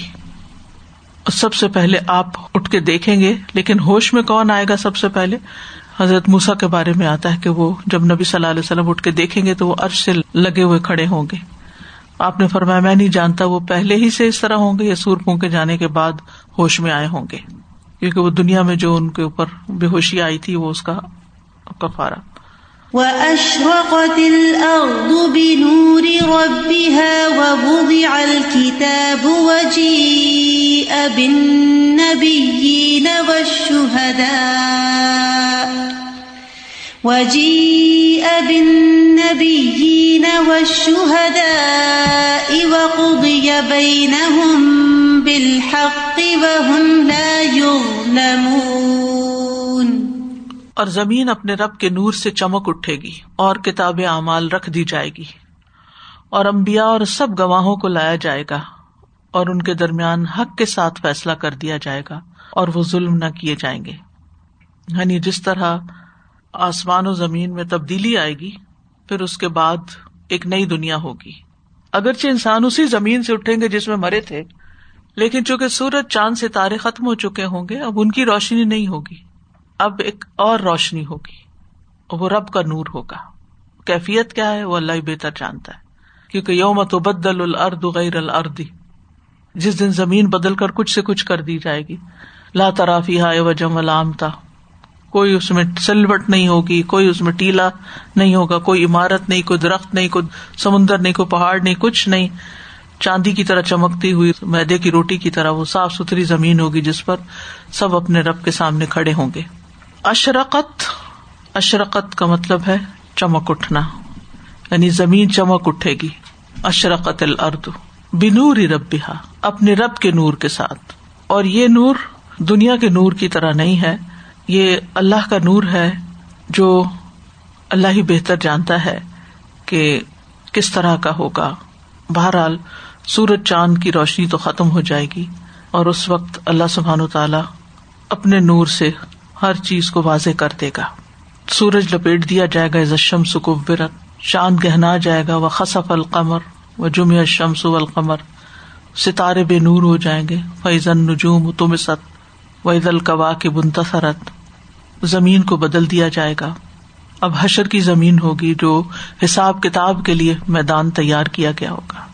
سب سے پہلے آپ اٹھ کے دیکھیں گے، لیکن ہوش میں کون آئے گا سب سے پہلے؟ حضرت موسا کے بارے میں آتا ہے کہ وہ جب نبی صلی اللہ علیہ وسلم اٹھ کے دیکھیں گے تو وہ عرش سے لگے ہوئے کھڑے ہوں گے۔ آپ نے فرمایا، میں نہیں جانتا وہ پہلے ہی سے اس طرح ہوں گے یا سور پھونکے جانے کے بعد ہوش میں آئے ہوں گے۔ کیونکہ وہ دنیا میں جو ان کے اوپر بے ہوشی آئی تھی، وہ اس کا کفارا وأشرقت الأرض بنور ربها ووضع الكتاب وجيء بالنبيين والشهداء وجيء بالنبيين والشهداء وقضي بينهم بالحق وهم لا يظلمون۔ اور زمین اپنے رب کے نور سے چمک اٹھے گی اور کتاب اعمال رکھ دی جائے گی اور امبیا اور سب گواہوں کو لایا جائے گا اور ان کے درمیان حق کے ساتھ فیصلہ کر دیا جائے گا اور وہ ظلم نہ کیے جائیں گے۔ یعنی جس طرح آسمان و زمین میں تبدیلی آئے گی، پھر اس کے بعد ایک نئی دنیا ہوگی۔ اگرچہ انسان اسی زمین سے اٹھیں گے جس میں مرے تھے، لیکن چونکہ سورج چاند ستارے ختم ہو چکے ہوں گے، اب ان کی روشنی نہیں ہوگی۔ اب ایک اور روشنی ہوگی۔ وہ رب کا نور ہوگا۔ کیفیت کیا ہے؟ وہ اللہ ہی بہتر جانتا ہے۔ کیونکہ یوم تو بدل الرد غیر الردی جس دن زمین بدل کر کچھ سے کچھ کر دی جائے گی۔ لا ترافی ہائے وجم الام کوئی اس میں سلوٹ نہیں ہوگی، کوئی اس میں ٹیلا نہیں ہوگا، کوئی عمارت نہیں، کوئی درخت نہیں، کوئی سمندر نہیں، کوئی پہاڑ نہیں، کچھ نہیں۔ چاندی کی طرح چمکتی ہوئی میدے کی روٹی کی طرح وہ صاف ستھری زمین ہوگی جس پر سب اپنے رب کے سامنے کھڑے ہوں گے۔ اشرقت اشرقت کا مطلب ہے چمک اٹھنا یعنی زمین چمک اٹھے گی۔ اشرقت الارض بنور ربا اپنے رب کے نور کے ساتھ۔ اور یہ نور دنیا کے نور کی طرح نہیں ہے یہ اللہ کا نور ہے جو اللہ ہی بہتر جانتا ہے کہ کس طرح کا ہوگا۔ بہرحال سورج چاند کی روشنی تو ختم ہو جائے گی اور اس وقت اللہ سبحان و تعالی اپنے نور سے ہر چیز کو واضح کر دے گا۔ سورج لپیٹ دیا جائے گا عزم سکوبرت چاند گہنا جائے گا وہ خصف القمر۔ و جمع شمس القمر ستارے بے نور ہو جائیں گے۔ فیضن نجوم تم ست و عید القوا کے بنترت زمین کو بدل دیا جائے گا۔ اب حشر کی زمین ہوگی جو حساب کتاب کے لیے میدان تیار کیا گیا ہوگا۔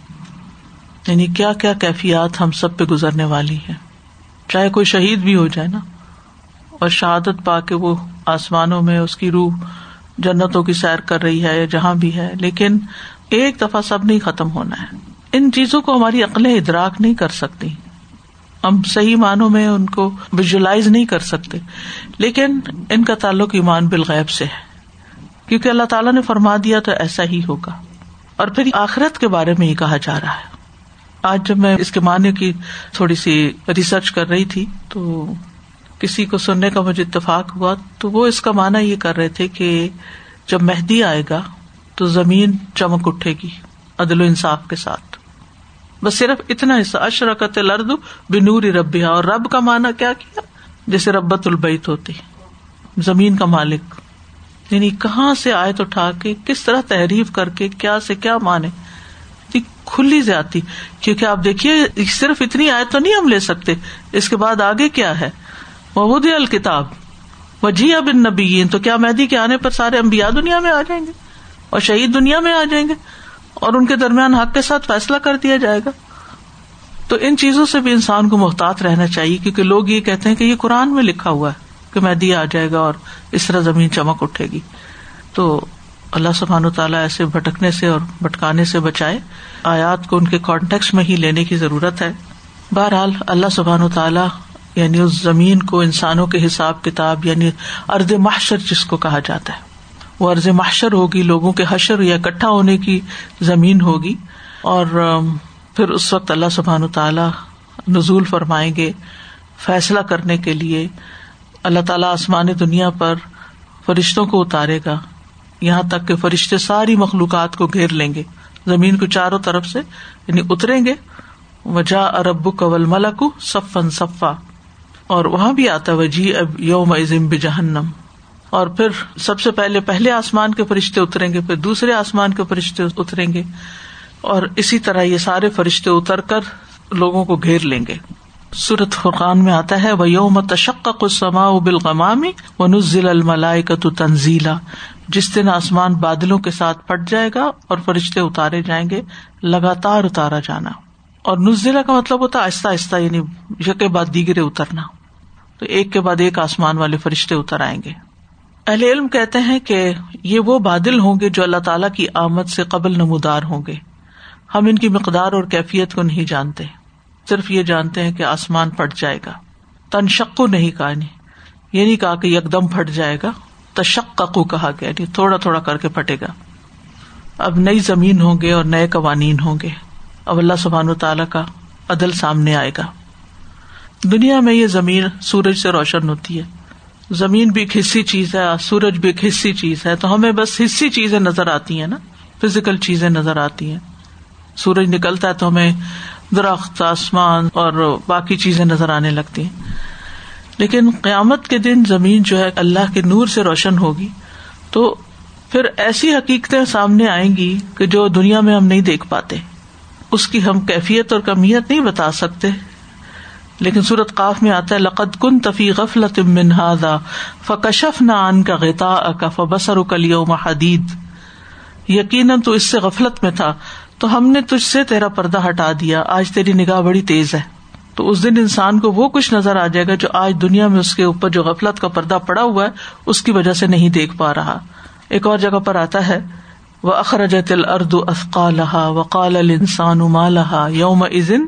یعنی کیا کیا کیفیات ہم سب پہ گزرنے والی ہے چاہے کوئی شہید بھی ہو جائے نا۔ اور شہادت پا کے وہ آسمانوں میں اس کی روح جنتوں کی سیر کر رہی ہے یا جہاں بھی ہے، لیکن ایک دفعہ سب نہیں ختم ہونا ہے۔ ان چیزوں کو ہماری عقلیں ادراک نہیں کر سکتی۔ ہم صحیح معنوں میں ان کو ویژلائز نہیں کر سکتے۔ لیکن ان کا تعلق ایمان بالغیب سے ہے۔ کیونکہ اللہ تعالیٰ نے فرما دیا تو ایسا ہی ہوگا۔ اور پھر آخرت کے بارے میں یہ کہا جا رہا ہے۔ آج جب میں اس کے معنی کی تھوڑی سی ریسرچ کر رہی تھی تو کسی کو سننے کا مجھے اتفاق ہوا تو وہ اس کا مانا یہ کر رہے تھے کہ جب مہدی آئے گا تو زمین چمک اٹھے گی، عدل و انصاف کے ساتھ۔ بس صرف اتنا حصہ اشرکت لرد بنور ربیہ اور رب کا مانا کیا کیا؟ جیسے ربت البیت ہوتی، زمین کا مالک. یعنی کہاں سے آئے تو اٹھا کے، کس طرح تحریف کر کے، کیا سے کیا مانے کھلی زیادتی کیونکہ آپ دیکھیے، صرف اتنی آئے تو نہیں ہم لے سکتے. اس کے بعد آگے کیا ہے؟ محبود الکتاب وجی اب نبی تو کیا مہدی کے آنے پر سارے امبیا دنیا میں آ جائیں گے؟ اور شہید دنیا میں آ جائیں گے؟ اور ان کے درمیان حق کے ساتھ فیصلہ کر دیا جائے گا۔ تو ان چیزوں سے بھی انسان کو محتاط رہنا چاہیے، کیونکہ لوگ یہ کہتے ہیں کہ یہ قرآن میں لکھا ہوا ہے کہ مہدی آ جائے گا اور اس طرح زمین چمک اٹھے گی۔ تو اللہ سبحان و تعالیٰ ایسے بھٹکنے سے اور بھٹکانے سے بچائے۔ آیات کو ان کے کانٹیکس میں ہی لینے کی ضرورت ہے۔ بہرحال اللہ سبحان و تعالیٰ یعنی اس زمین کو انسانوں کے حساب کتاب یعنی ارد محشر جس کو کہا جاتا ہے۔ وہ ارض محشر ہوگی، لوگوں کے حشر یا اکٹھا ہونے کی زمین ہوگی۔ اور پھر اس وقت اللہ سبحان تعالیٰ نزول فرمائیں گے فیصلہ کرنے کے لیے۔ اللہ تعالیٰ آسمان دنیا پر فرشتوں کو اتارے گا۔ یہاں تک کہ فرشتے ساری مخلوقات کو گھیر لیں گے۔ زمین کو چاروں طرف سے یعنی اتریں گے۔ وجا ارب قول ملک صفن صفا۔ اور وہاں بھی آتا وجی اب یوم عظم بجہنم۔ اور پھر سب سے پہلے پہلے آسمان کے فرشتے اتریں گے، پھر دوسرے آسمان کے فرشتے اتریں گے، اور اسی طرح یہ سارے فرشتے اتر کر لوگوں کو گھیر لیں گے۔ سورت فرقان میں آتا ہے وہ یوم تشق سما بالغمامی و نزل الملائے کا تو تنزیلا جس دن آسمان بادلوں کے ساتھ پٹ جائے گا اور فرشتے اتارے جائیں گے، لگاتار اتارا جانا۔ اور نزلہ کا مطلب ہوتا ہے آہستہ آہستہ یعنی یک بعد دیگرے اترنا۔ تو ایک کے بعد ایک آسمان والے فرشتے اتر آئیں گے۔ اہل علم کہتے ہیں کہ یہ وہ بادل ہوں گے جو اللہ تعالی کی آمد سے قبل نمودار ہوں گے۔ ہم ان کی مقدار اور کیفیت کو نہیں جانتے۔ صرف یہ جانتے ہیں کہ آسمان پھٹ جائے گا۔ تنشقو نہیں کہا نہیں یہ یعنی نہیں کہا کہ یکدم پھٹ جائے گا۔ تشقو کہا گیا یعنی تھوڑا تھوڑا کر کے پھٹے گا۔ اب نئی زمین ہوں گے اور نئے قوانین ہوں گے۔ اب اللہ سبحان و تعالیٰ کا عدل سامنے آئے گا۔ دنیا میں یہ زمین سورج سے روشن ہوتی ہے۔ زمین بھی ایک حصی چیز ہے، سورج بھی ایک حصی چیز ہے، تو ہمیں بس حصی چیزیں نظر آتی ہیں نا فزیکل چیزیں نظر آتی ہیں۔ سورج نکلتا ہے تو ہمیں درخت، آسمان اور باقی چیزیں نظر آنے لگتی ہیں۔ لیکن قیامت کے دن زمین جو ہے اللہ کے نور سے روشن ہوگی، تو پھر ایسی حقیقتیں سامنے آئیں گی کہ جو دنیا میں ہم نہیں دیکھ پاتے۔ اس کی ہم کیفیت اور کمیت نہیں بتا سکتے۔ لیکن سورت قاف میں آتا ہے، لقد کن تفی غفلت من هذا فکشفنا عنك غطاءك فبصرك اليوم حدید۔ یقیناً تو اس سے غفلت میں تھا، تو ہم نے تجھ سے تیرا پردہ ہٹا دیا، آج تیری نگاہ بڑی تیز ہے۔ تو اس دن انسان کو وہ کچھ نظر آ جائے گا جو آج دنیا میں اس کے اوپر جو غفلت کا پردہ پڑا ہوا ہے، اس کی وجہ سے نہیں دیکھ پا رہا۔ ایک اور جگہ پر آتا ہے وہ اخرج تل اردو افقالحا وقال السان مالحا یوم ازن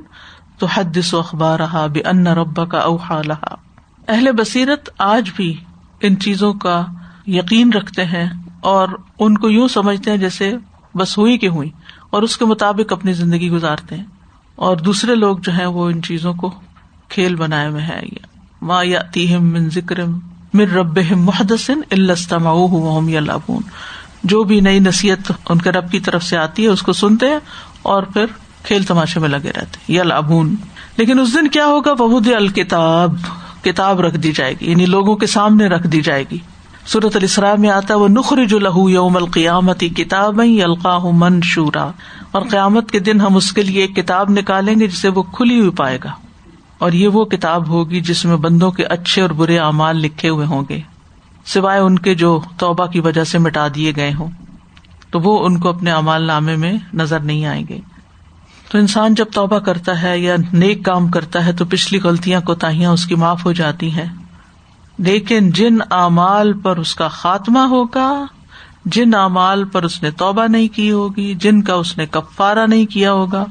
تو حدث و اخبار رہا بے ان رب کا اوہا لہا اہل بصیرت آج بھی ان چیزوں کا یقین رکھتے ہیں اور ان کو یوں سمجھتے ہیں جیسے بس ہوئی کہ ہوئی اور اس کے مطابق اپنی زندگی گزارتے ہیں۔ اور دوسرے لوگ جو ہیں وہ ان چیزوں کو کھیل بنائے ہوئے ہیں۔ ماں یا من ذکر مر رب محدثن الستما یا لابون جو بھی نئی نصیحت ان کے رب کی طرف سے آتی ہے، اس کو سنتے ہیں اور پھر کھیل تماشے میں لگے رہتے یا لابون لیکن اس دن کیا ہوگا؟ بہت الکتاب کتاب رکھ دی جائے گی یعنی لوگوں کے سامنے رکھ دی جائے گی۔ صورت السرا میں آتا وہ نخر جو لہو یوم القیامتی کتاب القاح منشورا۔ اور قیامت کے دن ہم اس کے لیے ایک کتاب نکالیں گے، جسے وہ کھلی ہوئی پائے گا۔ اور یہ وہ کتاب ہوگی جس میں بندوں کے اچھے اور برے اعمال لکھے ہوئے ہوں گے۔ سوائے ان کے جو توبہ کی وجہ سے مٹا دیے گئے ہوں۔ تو وہ ان کو اپنے امال نامے میں نظر نہیں آئیں گے۔ تو انسان جب توبہ کرتا ہے یا نیک کام کرتا ہے تو پچھلی غلطیاں کوتاہیاں اس کی معاف ہو جاتی ہیں۔ لیکن جن اعمال پر اس کا خاتمہ ہوگا، جن اعمال پر اس نے توبہ نہیں کی ہوگی، جن کا اس نے کفارا نہیں کیا ہوگا،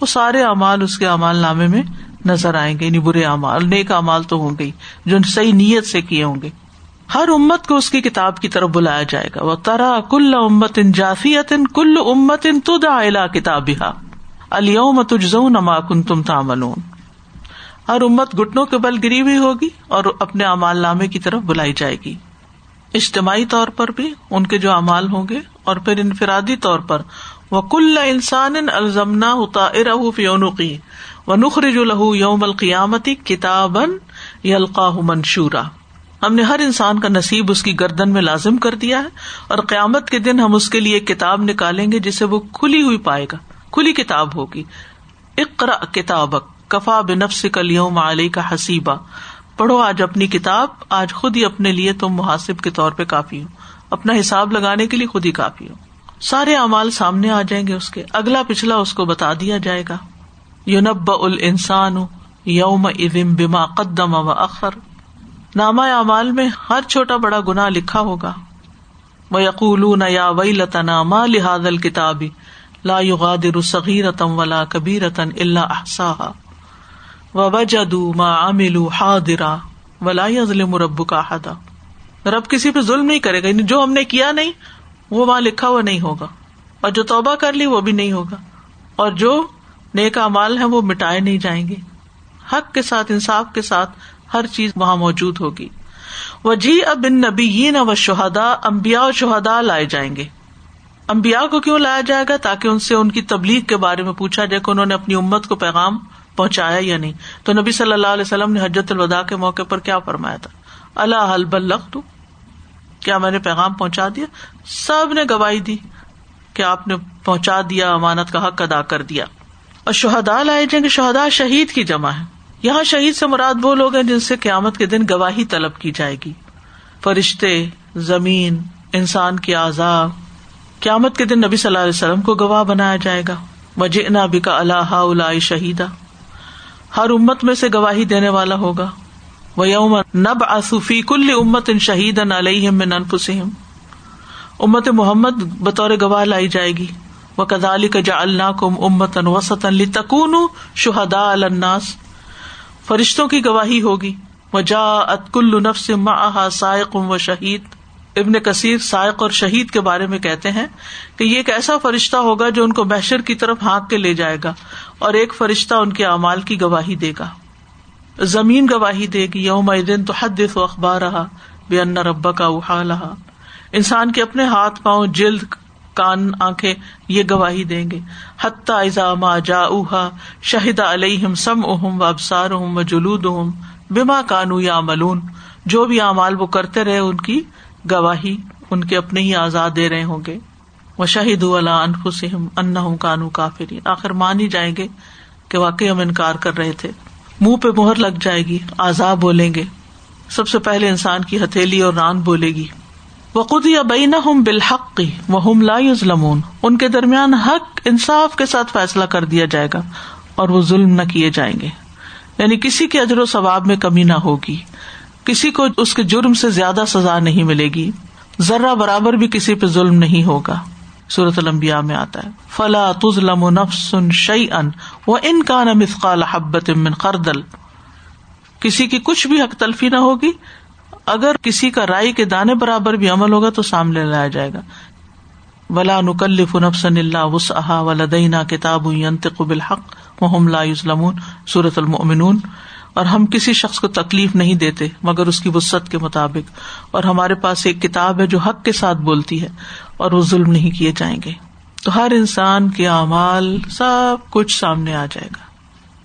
وہ سارے اعمال اس کے امال نامے میں نظر آئیں گے یعنی برے اعمال، نیک امال تو ہوں گے جو صحیح نیت سے کیے ہوں گے۔ ہر امت کو اس کی کتاب کی طرف بلایا جائے گا۔ وہ ترا کل امت ان جافیت ان کل امت ان تدا کتاب الوم تجزون نما کن تم ہر امت گٹنوں کے بل گری ہوئی ہوگی اور اپنے امال نامے کی طرف بلائی جائے گی۔ اجتماعی طور پر بھی ان کے جو امال ہوں گے اور پھر انفرادی طور پر۔ وہ کل انسان الزمنا ہوتا فیونقی و نخرج الح یوم القیامتی کتابن یلقاہ منشورا۔ ہم نے ہر انسان کا نصیب اس کی گردن میں لازم کر دیا ہے اور قیامت کے دن ہم اس کے لیے ایک کتاب نکالیں گے جسے وہ کھلی ہوئی پائے گا۔ کھلی کتاب ہوگی۔ اقرا کتابک، کفا بنفس کلیوم علی کا حسیبہ پڑھو، آج اپنی کتاب، آج خود ہی اپنے لیے تم محاسب کے طور پہ کافی ہو۔ اپنا حساب لگانے کے لیے خود ہی کافی ہو۔ سارے اعمال سامنے آ جائیں گے اس کے۔ اگلا پچھلا اس کو بتا دیا جائے گا۔ یونب ال انسان یوم ادم بما قدم و اخر۔ نامہ اعمال میں ہر چھوٹا بڑا گنا لکھا ہوگا۔ وہ یقول یا وئی لتنا ما لحاظ الکتابی لا یغادر صغیرتم ولا کبیرتن اللہ احساہا وجدو ما عملو حاضرا ولا یظلم ربک احدا رب کسی پہ ظلم نہیں کرے گا یعنی جو ہم نے کیا نہیں، وہ وہاں لکھا ہوا نہیں ہوگا، اور جو توبہ کر لی وہ بھی نہیں ہوگا، اور جو نیک امال ہے وہ مٹائے نہیں جائیں گے۔ حق کے ساتھ، انصاف کے ساتھ ہر چیز وہاں موجود ہوگی۔ وہ جی اب ان نبی و شہدا امبیا اور شہدا لائے جائیں گے۔ امبیا کو کیوں لایا جائے گا تاکہ ان سے ان کی تبلیغ کے بارے میں پوچھا جائے کہ انہوں نے اپنی امت کو پیغام پہنچایا یا نہیں؟ تو نبی صلی اللہ علیہ وسلم نے حجرت الوداع کے موقع پر کیا فرمایا تھا؟ اللہ حلب کیا میں نے پیغام پہنچا دیا؟ سب نے گواہی دی کہ آپ نے پہنچا دیا، امانت کا حق ادا کر دیا۔ اور شہدا لائے جائیں گے شہدا شہید کی جمع ہے۔ یہاں شہید سے مراد وہ لوگ ہیں جن سے قیامت کے دن گواہی طلب کی جائے گی۔ فرشتے، زمین، انسان کی آزاد قیامت کے دن نبی صلی اللہ علیہ وسلم کو گواہ بنایا جائے گا۔ وجہ نبی بھی کا اللہ شہیدا۔ ہر امت میں سے گواہی دینے والا ہوگا۔ وہ یوم نب اصوفی کل امت ان شہید ان علیہ من انفسم امت محمد بطور گواہ لائی جائے گی۔ وہ کدالی کا جا اللہ کم امت ان وسط علی تکون شہدا الناس۔ فرشتوں کی گواہی ہوگی۔ وہ جا ات کل نفس ما سائق و شہید۔ ابن کثیر سائق اور شہید کے بارے میں کہتے ہیں کہ یہ ایک ایسا فرشتہ ہوگا جو ان کو بحشر کی طرف ہانک کے لے جائے گا اور ایک فرشتہ ان کے اعمال کی گواہی دے گا۔ زمین گواہی دے گی یوم دن تو حد و اخبار رہا بے ان ربا کا احا رہا انسان کے اپنے ہاتھ، پاؤں، جلد، کان، آنکھیں یہ گواہی دیں گے۔ حتیٰ ایزا جا اوہا شہید علیہم سم اہم و ابسار اہم و جلود اہم بیما کانو یا ملون جو بھی اعمال وہ کرتے رہے، ان کی گواہی ان کے اپنے ہی آزاد دے رہے ہوں گے۔ وہ شہید اللہ انفسم ان کانو کافری آخر مان ہی جائیں گے کہ واقعی ہم انکار کر رہے تھے۔ منہ پہ مہر لگ جائے گی آزاد بولیں گے۔ سب سے پہلے انسان کی ہتھیلی اور ران بولے گی۔ وقود یا بین ہم بالحق وہ ہم لا ظلمون ان کے درمیان حق انصاف کے ساتھ فیصلہ کر دیا جائے گا اور وہ ظلم نہ کیے جائیں گے۔ یعنی کسی کے اجر و ثواب میں کمی نہ ہوگی۔ کسی کو اس کے جرم سے زیادہ سزا نہیں ملے گی۔ ذرا برابر بھی کسی پہ ظلم نہیں ہوگا۔ صورت المبیا میں آتا ہے۔ فلا تزلم نفس شعی ان وہ ان کا نمسقال حبت من خردل۔ کسی کی کچھ بھی حق تلفی نہ ہوگی۔ اگر کسی کا رائے کے دانے برابر بھی عمل ہوگا تو سامنے لایا جائے گا۔ ولا نکلف نفسن اللہ وسعہ ولدینا کتاب بالحق وهم لا يظلمون۔ سورت المؤمنون۔ اور ہم کسی شخص کو تکلیف نہیں دیتے مگر اس کی وسط کے مطابق اور ہمارے پاس ایک کتاب ہے جو حق کے ساتھ بولتی ہے اور وہ ظلم نہیں کیے جائیں گے۔ تو ہر انسان کے اعمال سب کچھ سامنے آ جائے گا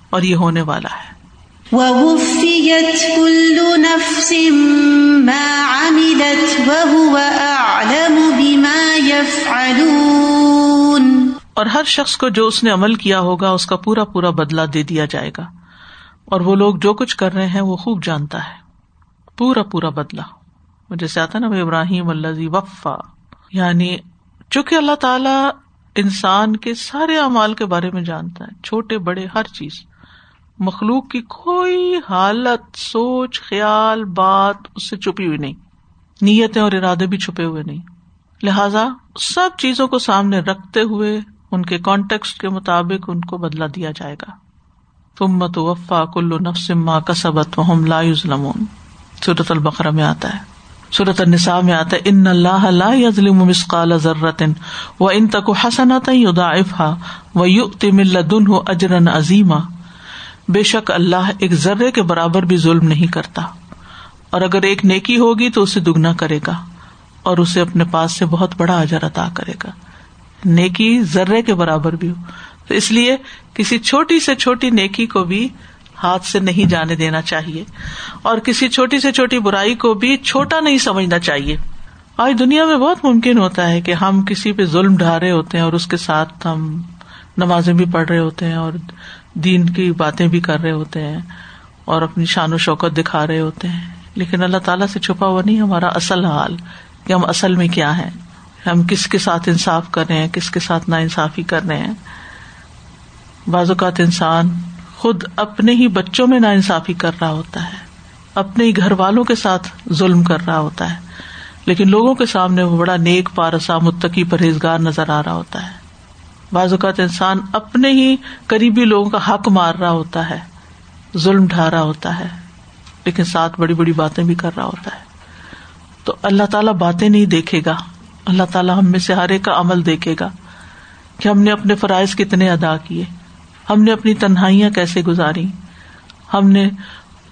اور یہ ہونے والا ہے۔ اور ہر شخص کو جو اس نے عمل کیا ہوگا اس کا پورا پورا بدلا دے دیا جائے گا۔ اور وہ لوگ جو کچھ کر رہے ہیں وہ خوب جانتا ہے۔ پورا پورا بدلا جیسے آتا نا ابراہیم اللہ وفا۔ یعنی چونکہ اللہ تعالی انسان کے سارے اعمال کے بارے میں جانتا ہے، چھوٹے، بڑے، ہر چیز۔ مخلوق کی کوئی حالت، سوچ، خیال، بات اس سے چھپی ہوئی نہیں۔ نیتیں اور ارادے بھی چھپے ہوئے نہیں۔ لہذا سب چیزوں کو سامنے رکھتے ہوئے ان کے کانٹیکس کے مطابق ان کو بدلا دیا جائے گا۔ تمت وفا کلو نفس نفسما کسبت وحم لا ظلمون صورت البقرا میں آتا ہے۔ صورت النساء میں آتا ہے، ان اللہ لا يظلم مثقال ذرة وان تك حسنة يضاعفها ويؤتي من لدنه اجرا عظيما بے شک اللہ ایک ذرے کے برابر بھی ظلم نہیں کرتا۔ اور اگر ایک نیکی ہوگی تو اسے دگنا کرے گا اور اسے اپنے پاس سے بہت بڑا اجر عطا کرے گا۔ نیکی ذرے کے برابر بھی ہو۔ تو اس لیے کسی چھوٹی سے چھوٹی نیکی کو بھی ہاتھ سے نہیں جانے دینا چاہیے اور کسی چھوٹی سے چھوٹی برائی کو بھی چھوٹا نہیں سمجھنا چاہیے۔ آج دنیا میں بہت ممکن ہوتا ہے کہ ہم کسی پہ ظلم ڈھا رہے ہوتے ہیں اور اس کے ساتھ ہم نمازیں بھی پڑھ رہے ہوتے ہیں اور دین کی باتیں بھی کر رہے ہوتے ہیں اور اپنی شان و شوکت دکھا رہے ہوتے ہیں۔ لیکن اللہ تعالیٰ سے چھپا ہوا نہیں، ہمارا اصل حال کہ ہم اصل میں کیا ہے ہم کس کے ساتھ انصاف کر رہے ہیں، کس کے ساتھ نا انصافی کر رہے ہیں۔ بعض اوقات انسان خود اپنے ہی بچوں میں نا انصافی کر رہا ہوتا ہے، اپنے ہی گھر والوں کے ساتھ ظلم کر رہا ہوتا ہے۔ لیکن لوگوں کے سامنے وہ بڑا نیک پارسا متقی پرہیزگار نظر آ رہا ہوتا ہے۔ بعض اوقات انسان اپنے ہی قریبی لوگوں کا حق مار رہا ہوتا ہے، ظلم ڈھا رہا ہوتا ہے، لیکن ساتھ بڑی بڑی باتیں بھی کر رہا ہوتا ہے۔ تو اللہ تعالیٰ باتیں نہیں دیکھے گا۔ اللہ تعالیٰ ہم میں سے ہر ایک کا عمل دیکھے گا کہ ہم نے اپنے فرائض کتنے ادا کیے۔ ہم نے اپنی تنہائیاں کیسے گزاری؟ ہم نے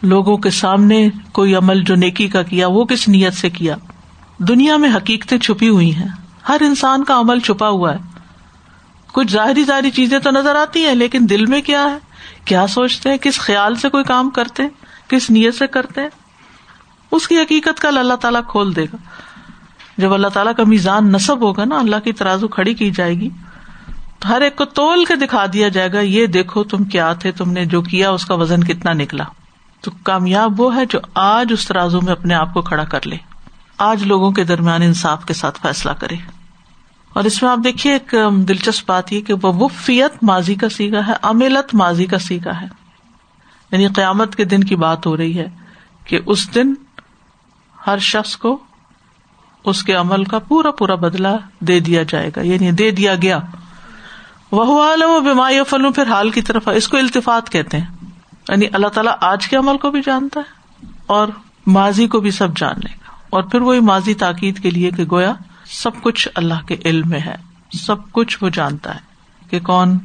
لوگوں کے سامنے کوئی عمل جو نیکی کا کیا، وہ کس نیت سے کیا؟ دنیا میں حقیقتیں چھپی ہوئی ہیں۔ ہر انسان کا عمل چھپا ہوا ہے۔ کچھ ظاہری ظاہری چیزیں تو نظر آتی ہیں، لیکن دل میں کیا ہے؟ کیا سوچتے ہیں کس خیال سے کوئی کام کرتے کس نیت سے کرتے ہیں؟ اس کی حقیقت کل اللہ تعالیٰ کھول دے گا۔ جب اللہ تعالیٰ کا میزان نصب ہوگا نا، اللہ کی ترازو کھڑی کی جائے گی۔ ہر ایک کو تول کے دکھا دیا جائے گا، یہ دیکھو تم کیا تھے، تم نے جو کیا، اس کا وزن کتنا نکلا۔ تو کامیاب وہ ہے جو آج اس ترازو میں اپنے آپ کو کھڑا کر لے۔ آج لوگوں کے درمیان انصاف کے ساتھ فیصلہ کرے۔ اور اس میں آپ دیکھیے ایک دلچسپ بات یہ کہ وہ وفیت ماضی کا سیگا ہے املت ماضی کا سیگا ہے۔ یعنی قیامت کے دن کی بات ہو رہی ہے کہ اس دن ہر شخص کو اس کے عمل کا پورا پورا بدلا دے دیا جائے گا۔ یعنی دے دیا گیا۔ وہ عالم و بیماری فلوں پھر حال کی طرف اس کو التفات کہتے ہیں۔ یعنی اللہ تعالیٰ آج کے عمل کو بھی جانتا ہے اور ماضی کو بھی سب جان لے گا۔ اور پھر وہی ماضی تاکید کے لیے کہ گویا سب کچھ اللہ کے علم میں ہے۔ سب کچھ وہ جانتا ہے کہ کون